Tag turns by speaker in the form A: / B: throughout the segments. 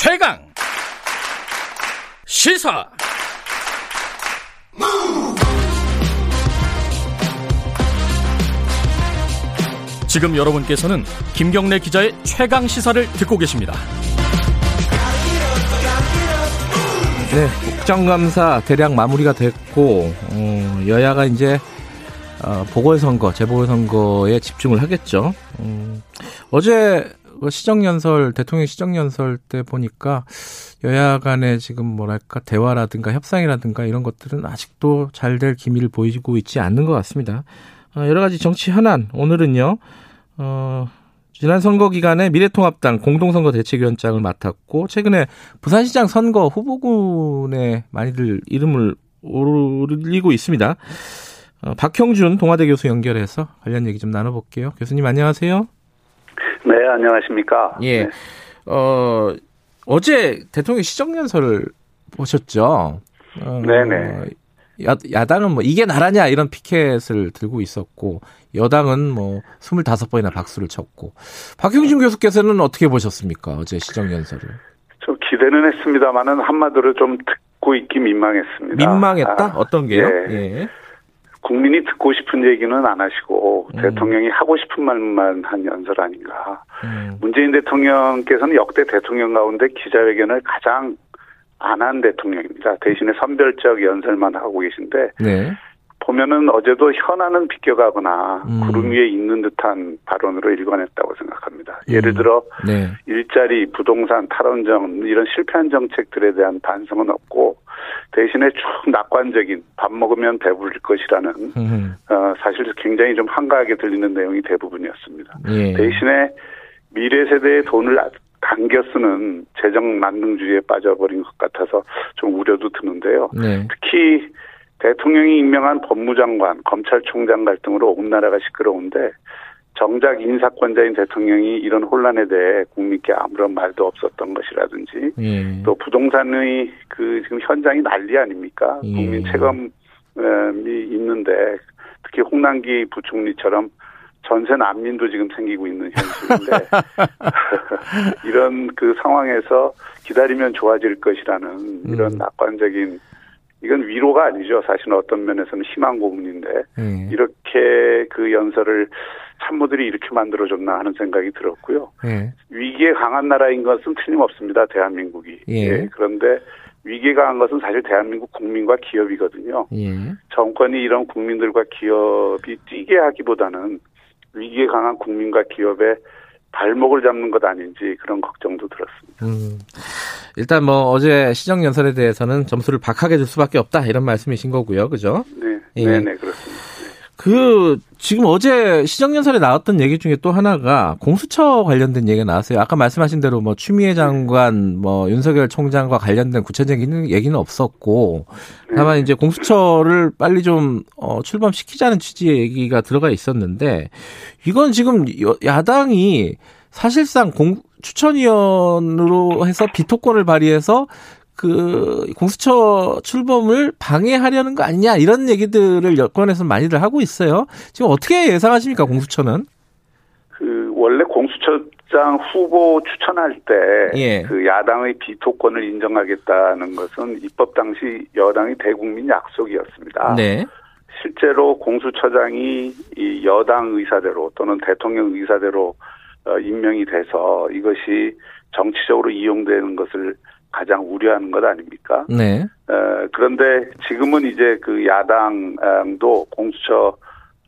A: 최강 시사 지금 여러분께서는 김경래 기자의 최강 시사를 듣고 계십니다.
B: 네, 국정감사 대략 마무리가 됐고 어, 여야가 이제 어, 보궐선거, 재보궐선거에 집중을 하겠죠. 음, 어제 그 시정연설, 대통령 시정연설 때 보니까 여야 간의 지금 뭐랄까 대화라든가 협상이라든가 이런 것들은 아직도 잘 될 기미를 보이고 있지 않는 것 같습니다. 어, 여러 가지 정치 현안 오늘은요. 어, 지난 선거 기간에 미래통합당 공동선거 대책위원장을 맡았고 최근에 부산시장 선거 후보군에 많이들 이름을 올리고 있습니다. 어, 박형준 동아대 교수 연결해서 관련 얘기 좀 나눠볼게요. 교수님 안녕하세요.
C: 네, 안녕하십니까.
B: 예.
C: 네.
B: 어, 어제 대통령 시정연설을 보셨죠? 어,
C: 네네.
B: 야, 야당은 뭐 이게 나라냐 이런 피켓을 들고 있었고 여당은 뭐 25번이나 박수를 쳤고 박형준 교수께서는 어떻게 보셨습니까? 어제 시정연설을.
C: 좀 기대는 했습니다만은 한마디로 좀 듣고 있기 민망했습니다.
B: 민망했다?
C: 아,
B: 어떤 게요?
C: 예.
B: 예.
C: 국민이 듣고 싶은 얘기는 안 하시고
B: 음.
C: 대통령이 하고 싶은 말만 한 연설 아닌가.
B: 음.
C: 문재인 대통령께서는 역대 대통령 가운데 기자회견을 가장 안 한 대통령입니다. 대신에 선별적 연설만 하고 계신데
B: 네.
C: 보면은 어제도 현안은 비껴가거나
B: 음.
C: 구름 위에 있는 듯한 발언으로 일관했다고 생각합니다. 예를
B: 음.
C: 들어
B: 네.
C: 일자리, 부동산, 탈원전 이런 실패한 정책들에 대한 반성은 없고 대신에 쭉 낙관적인 밥 먹으면 배부를 것이라는
B: 음.
C: 어, 사실 굉장히 좀 한가하게 들리는 내용이 대부분이었습니다.
B: 예.
C: 대신에 미래 세대의 돈을 당겨 쓰는 재정 만능주의에 빠져버린 것 같아서 좀 우려도 드는데요.
B: 네.
C: 특히 대통령이 임명한 법무장관, 검찰총장 갈등으로 온 나라가 시끄러운데 정작 인사권자인 대통령이 이런 혼란에 대해 국민께 아무런 말도 없었던 것이라든지
B: 예.
C: 또 부동산의 그 지금 현장이 난리 아닙니까?
B: 예.
C: 국민 체감이 있는데 특히 홍남기 부총리처럼 전세 난민도 지금 생기고 있는 현실인데 이런 그 상황에서 기다리면 좋아질 것이라는 이런
B: 음.
C: 낙관적인 이건 위로가 아니죠. 사실은 어떤 면에서는 희망 고문인데
B: 예.
C: 이렇게 그 연설을 참모들이 이렇게 만들어줬나 하는 생각이 들었고요.
B: 예.
C: 위기에 강한 나라인 것은 틀림없습니다. 대한민국이.
B: 예.
C: 그런데 위기에 강한 것은 사실 대한민국 국민과 기업이거든요.
B: 예.
C: 정권이 이런 국민들과 기업이 뛰게 하기보다는 위기에 강한 국민과 기업의 발목을 잡는 것 아닌지 그런 걱정도 들었습니다.
B: 음. 일단 뭐 어제 시정 연설에 대해서는 점수를 박하게 줄 수밖에 없다 이런 말씀이신 거고요. 그죠?
C: 네,
B: 예.
C: 네, 네, 그렇습니다.
B: 그 지금 어제 시정연설에 나왔던 얘기 중에 또 하나가 공수처 관련된 얘기가 나왔어요. 아까 말씀하신 대로 뭐 추미애 장관, 뭐 윤석열 총장과 관련된 구체적인 얘기는 없었고 다만 이제 공수처를 빨리 좀 어, 출범시키자는 취지의 얘기가 들어가 있었는데 이건 지금 여- 야당이 사실상 공 추천위원으로 해서 비토권을 발휘해서 그 공수처 출범을 방해하려는 거 아니냐 이런 얘기들을 여권에서 많이들 하고 있어요. 지금 어떻게 예상하십니까 공수처는?
C: 그 원래 공수처장 후보 추천할 때
B: 예.
C: 그 야당의 비토권을 인정하겠다는 것은 입법 당시 여당의 대국민 약속이었습니다.
B: 네.
C: 실제로 공수처장이 이 여당 의사대로 또는 대통령 의사대로 어, 임명이 돼서 이것이 정치적으로 이용되는 것을 가장 우려하는 것 아닙니까?
B: 네.
C: 어, 그런데 지금은 이제 그 야당도 공수처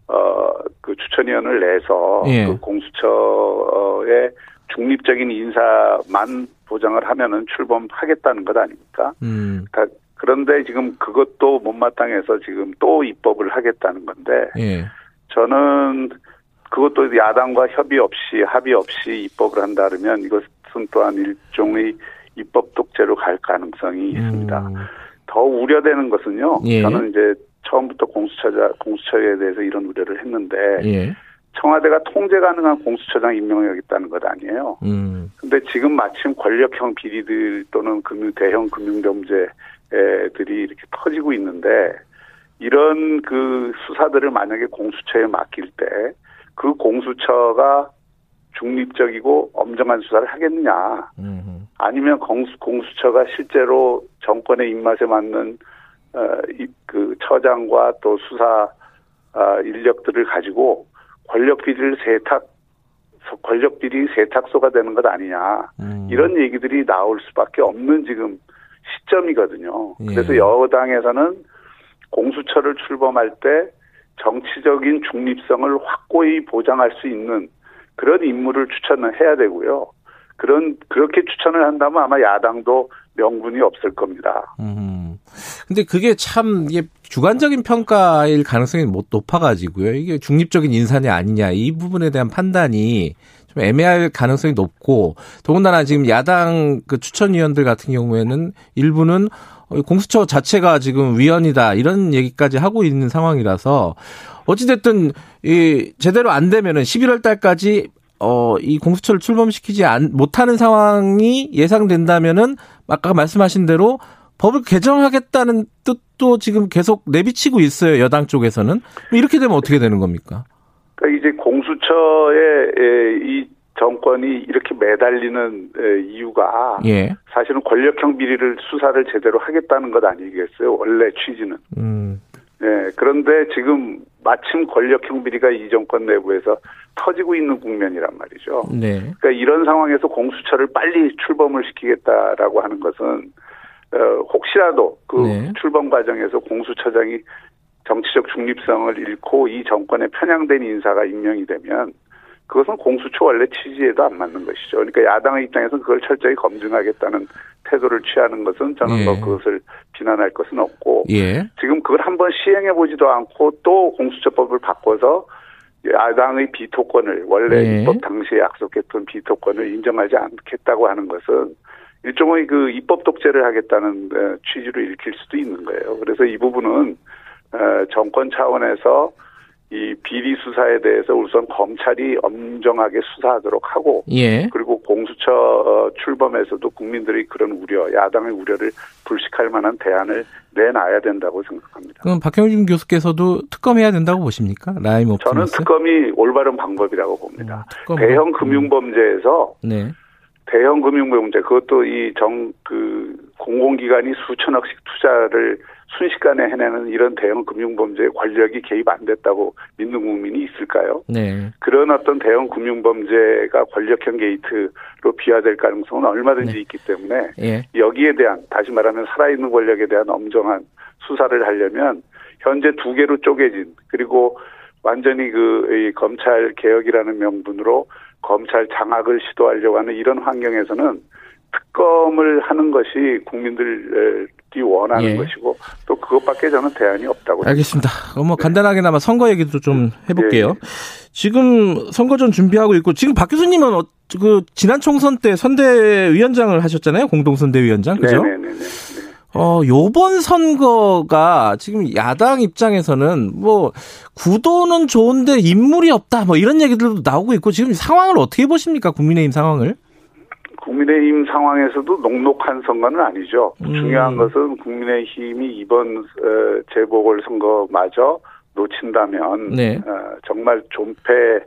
C: 어, 그 추천위원을 내서
B: 예.
C: 그 공수처의 중립적인 인사만 보장을 하면은 출범하겠다는 것 아닙니까?
B: 음.
C: 다- 그런데 지금 그것도 못마땅해서 지금 또 입법을 하겠다는 건데
B: 예.
C: 저는 그것도 야당과 협의 없이 합의 없이 입법을 한다 그러면 이것은 또한 일종의 입법 독재로 갈 가능성이 있습니다.
B: 음.
C: 더 우려되는 것은요.
B: 예.
C: 저는 이제 처음부터 공수처자 공수처에 대해서 이런 우려를 했는데
B: 예.
C: 청와대가 통제 가능한 공수처장 임명하겠다는 것 아니에요.
B: 음.
C: 근데 지금 마침 권력형 비리들 또는 금융 대형 금융 범죄들이 이렇게 터지고 있는데 이런 그 수사들을 만약에 공수처에 맡길 때 그 공수처가 중립적이고 엄정한 수사를 하겠느냐
B: 음.
C: 아니면 공수, 공수처가 실제로 정권의 입맛에 맞는 어, 이, 그 처장과 또 수사 어, 인력들을 가지고 권력 비리를 세탁 권력 비리 세탁소가 되는 것 아니냐 음. 이런 얘기들이 나올 수밖에 없는 지금 시점이거든요. 예. 그래서 여당에서는 공수처를 출범할 때 정치적인 중립성을 확고히 보장할 수 있는 그런 인물을 추천을 해야 되고요. 그런 그렇게 추천을 한다면 아마 야당도 명분이 없을 겁니다. 음.
B: 근데 그게 참 이게 주관적인 평가일 가능성이 못 높아가지고요. 이게 중립적인 인사이 아니냐 이 부분에 대한 판단이 좀 애매할 가능성이 높고 더군다나 지금 야당 그 추천위원들 같은 경우에는 일부는 공수처 자체가 지금 위헌이다 이런 얘기까지 하고 있는 상황이라서 어찌됐든 이 제대로 안 되면은 11월 달까지 어, 이 공수처를 출범시키지 안, 못하는 상황이 예상된다면은 아까 말씀하신 대로 법을 개정하겠다는 뜻도 지금 계속 내비치고 있어요. 여당 쪽에서는. 이렇게 되면 어떻게 되는 겁니까?
C: 그러니까 이제 공수처의 이 정권이 이렇게 매달리는 이유가 예. 사실은 권력형 비리를 수사를 제대로 하겠다는 것 아니겠어요? 원래 취지는. 음. 예, 그런데 지금 마침 권력형 비리가 이 정권 내부에서 터지고 있는 국면이란 말이죠. 네. 그러니까 이런 상황에서 공수처를 빨리 출범을 시키겠다라고 하는 것은 어, 혹시라도 그 네. 출범 과정에서 공수처장이 정치적 중립성을 잃고 이 정권에 편향된 인사가 임명이 되면 그것은 공수처 원래 취지에도 안 맞는 것이죠. 그러니까 야당의 입장에서는 그걸 철저히 검증하겠다는 태도를 취하는 것은 저는 뭐 예. 뭐 그것을 비난할 것은 없고 예. 지금 그걸 한번 시행해 보지도 않고 또 공수처법을 바꿔서 야당의 비토권을 원래 예. 입법 당시에 약속했던 비토권을 인정하지 않겠다고 하는 것은 일종의 그 입법 독재를 하겠다는 어, 취지로 읽힐 수도 있는 거예요. 그래서 이 부분은 어, 정권 차원에서 이 비리 수사에 대해서 우선 검찰이 엄정하게 수사하도록 하고 예. 그리고 공수처 어, 출범에서도 국민들이 그런 우려, 야당의 우려를 불식할 만한 대안을 내놔야 된다고 생각합니다.
B: 그럼 박형준 교수께서도 특검해야 된다고 보십니까? 라임 옵티머스?
C: 저는 특검이 올바른 방법이라고 봅니다. 어, 대형 금융 범죄에서 네. 대형 금융 범죄 그것도 이 정그 공공기관이 수천억씩 투자를 순식간에 해내는 이런 대형 금융범죄에 권력이 개입 안 됐다고 믿는 국민이 있을까요? 네. 그런 어떤 대형 금융범죄가 권력형 게이트로 비화될 가능성은 얼마든지 네. 있기 때문에 예. 여기에 대한 다시 말하면 살아있는 권력에 대한 엄정한 수사를 하려면 현재 두 개로 쪼개진 그리고 완전히 그 검찰 개혁이라는 명분으로 검찰 장악을 시도하려고 하는 이런 환경에서는 특검을 하는 것이 국민들이 원하는 예. 것이고 또 그것밖에 저는 대안이 없다고
B: 알겠습니다. 어, 뭐 네. 간단하게나마 선거 얘기도 좀 해볼게요. 예. 지금 선거전 준비하고 있고 지금 박 교수님은 어, 그 지난 총선 때 선대위원장을 하셨잖아요. 공동선대위원장 그죠? 네네네. 어, 요번 선거가 지금 야당 입장에서는 뭐 구도는 좋은데 인물이 없다 뭐 이런 얘기들도 나오고 있고 지금 상황을 어떻게 보십니까? 국민의힘 상황을?
C: 국민의힘 상황에서도 녹록한 선거는 아니죠. 음. 중요한 것은 국민의힘이 이번 재보궐 선거마저 놓친다면 네. 어, 정말 존폐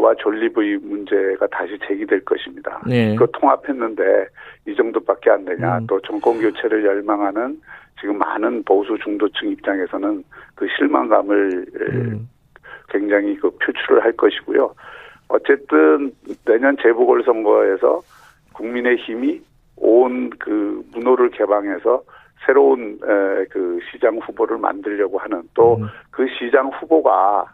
C: 와 존립의 문제가 다시 제기될 것입니다. 네. 그 통합했는데 이 정도밖에 안 되냐. 음. 또 정권 교체를 열망하는 지금 많은 보수 중도층 입장에서는 그 실망감을 음. 굉장히 그 표출을 할 것이고요. 어쨌든 내년 재보궐 선거에서 국민의 힘이 온 그 문호를 개방해서 새로운 그 시장 후보를 만들려고 하는 또그 음. 시장 후보가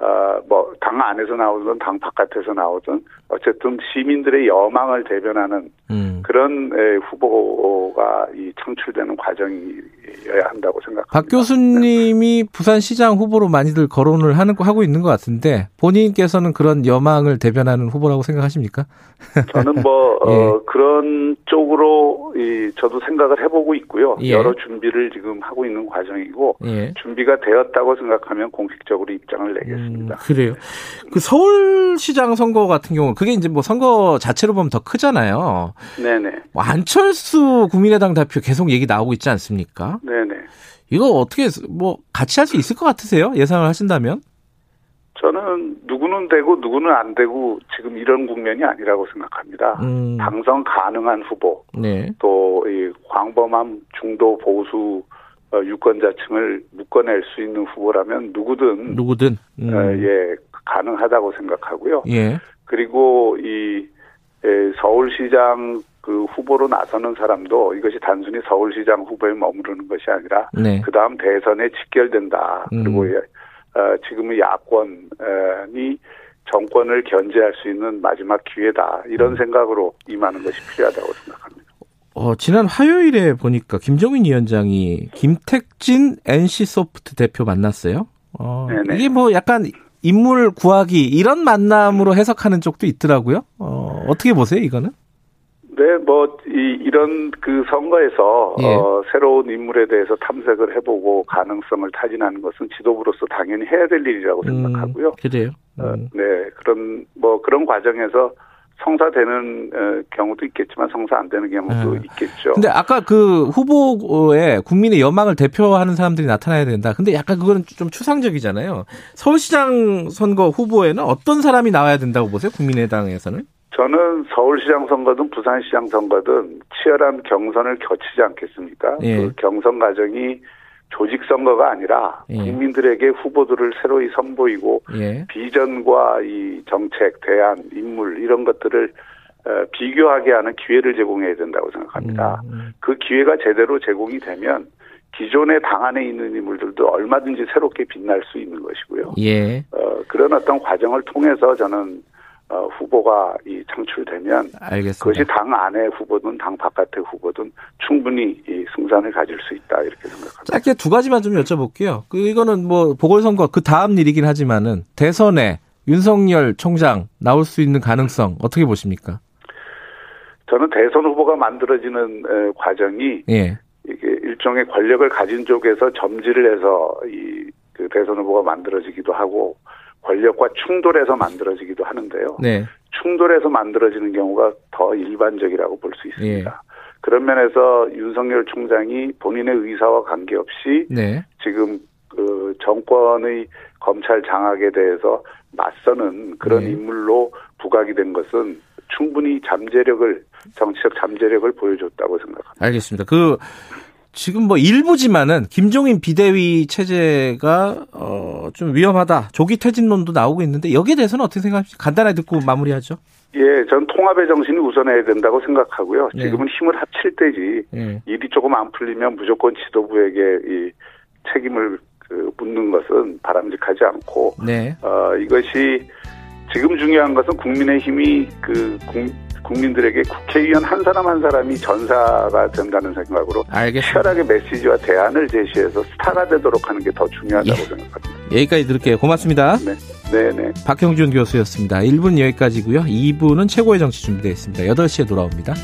C: 어, 뭐, 당 안에서 나오든 당 바깥에서 나오든 어쨌든 시민들의 여망을 대변하는 음. 그런 에, 후보가 이 창출되는 과정이어야 한다고 생각합니다.
B: 박 교수님이 네. 부산시장 후보로 많이들 거론을 하는 하고 있는 것 같은데 본인께서는 그런 여망을 대변하는 후보라고 생각하십니까?
C: 저는 뭐 예. 어, 그런 쪽으로 이, 저도 생각을 해보고 있고요. 예. 여러 준비를 지금 하고 있는 과정이고 예. 준비가 되었다고 생각하면 공식적으로 입장을 내겠습니다.
B: 음, 그래요. 그 서울시장 선거 같은 경우 그게 이제 뭐 선거 자체로 보면 더 크잖아요. 네네. 뭐 안철수 국민의당 대표 계속 얘기 나오고 있지 않습니까? 네네. 이거 어떻게 뭐 같이 할 수 있을 것 같으세요? 예상을 하신다면?
C: 저는 누구는 되고 누구는 안 되고 지금 이런 국면이 아니라고 생각합니다.
B: 음.
C: 당선 가능한 후보,
B: 네.
C: 또이 광범한 중도 보수 어, 유권자층을 묶어낼 수 있는 후보라면 누구든
B: 누구든. 음.
C: 어, 예 가능하다고 생각하고요.
B: 예.
C: 그리고 이 예, 서울시장 그 후보로 나서는 사람도 이것이 단순히 서울시장 후보에 머무르는 것이 아니라
B: 네.
C: 그 다음 대선에 직결된다.
B: 음.
C: 그리고 예, 어, 지금의 야권이 정권을 견제할 수 있는 마지막 기회다. 이런
B: 음.
C: 생각으로 임하는 것이 필요하다고 생각합니다.
B: 어, 지난 화요일에 보니까 김종인 위원장이 김택진 NC소프트 대표 만났어요. 어,
C: 네네.
B: 이게 뭐 약간 인물 구하기 이런 만남으로 해석하는 쪽도 있더라고요. 어, 어떻게 보세요, 이거는?
C: 네, 뭐, 이, 이런 그 선거에서,
B: 예.
C: 어, 새로운 인물에 대해서 탐색을 해보고 가능성을 타진하는 것은 지도부로서 당연히 해야 될 일이라고 생각하고요.
B: 음, 그래요.
C: 어,
B: 음.
C: 네, 그런, 뭐, 그런 과정에서 성사되는 어, 경우도 있겠지만 성사 안 되는 경우도
B: 음.
C: 있겠죠.
B: 근데 아까 그 후보에 국민의 여망을 대표하는 사람들이 나타나야 된다. 근데 약간 그거는 좀 추상적이잖아요. 서울시장 선거 후보에는 어떤 사람이 나와야 된다고 보세요? 국민의당에서는?
C: 저는 서울시장 선거든 부산시장 선거든 치열한 경선을 거치지 않겠습니까?
B: 예.
C: 그 경선 과정이 조직 선거가 아니라
B: 예.
C: 국민들에게 후보들을 새로이 선보이고
B: 예.
C: 비전과 이 정책, 대안, 인물 이런 것들을 어, 비교하게 하는 기회를 제공해야 된다고 생각합니다.
B: 음,
C: 그 기회가 제대로 제공이 되면 기존의 당 안에 있는 인물들도 얼마든지 새롭게 빛날 수 있는 것이고요.
B: 예.
C: 어, 그런 어떤 과정을 통해서 저는 어, 후보가 이 창출되면
B: 알겠습니다.
C: 그것이 당 안의 후보든 당 바깥의 후보든 충분히 이 승산을 가질 수 있다 이렇게 생각합니다.
B: 짧게 두 가지만 좀 여쭤볼게요. 그 이거는 뭐 보궐선거 그 다음 일이긴 하지만은 대선에 윤석열 총장 나올 수 있는 가능성 어떻게 보십니까?
C: 저는 대선 후보가 만들어지는 에, 과정이
B: 예.
C: 이게 일종의 권력을 가진 쪽에서 점지를 해서 이 그 대선 후보가 만들어지기도 하고 권력과 충돌해서 만들어지기도 하는데요.
B: 네.
C: 충돌해서 만들어지는 경우가 더 일반적이라고 볼 수 있습니다.
B: 예.
C: 그런 면에서 윤석열 총장이 본인의 의사와 관계없이
B: 네.
C: 지금 그 정권의 검찰 장악에 대해서 맞서는 그런
B: 네.
C: 인물로 부각이 된 것은 충분히 잠재력을 정치적 잠재력을 보여줬다고 생각합니다.
B: 알겠습니다. 그 지금 뭐 일부지만은 김종인 비대위 체제가 어좀 위험하다. 조기 퇴진론도 나오고 있는데 여기에 대해서는 어떻게 생각하십니까? 간단하게 듣고 마무리하죠.
C: 예, 전 통합의 정신이 우선해야 된다고 생각하고요.
B: 네.
C: 지금은 힘을 합칠 때지
B: 예.
C: 일이 조금 안 풀리면 무조건 지도부에게 이 책임을 그 묻는 것은 바람직하지 않고
B: 네.
C: 어, 이것이 지금 중요한 것은 국민의 힘이 그 국, 국민들에게 국회의원 한 사람 한 사람이 전사가 된다는 생각으로
B: 알겠습니다.
C: 치열하게 메시지와 대안을 제시해서 스타가 되도록 하는 게 더 중요하다고
B: 예.
C: 생각합니다.
B: 여기까지 들을게요. 고맙습니다.
C: 네, 네, 네.
B: 박형준 교수였습니다. 1분 여기까지고요. 2부는 최고의 정치 준비되어 있습니다. 8시에 돌아옵니다.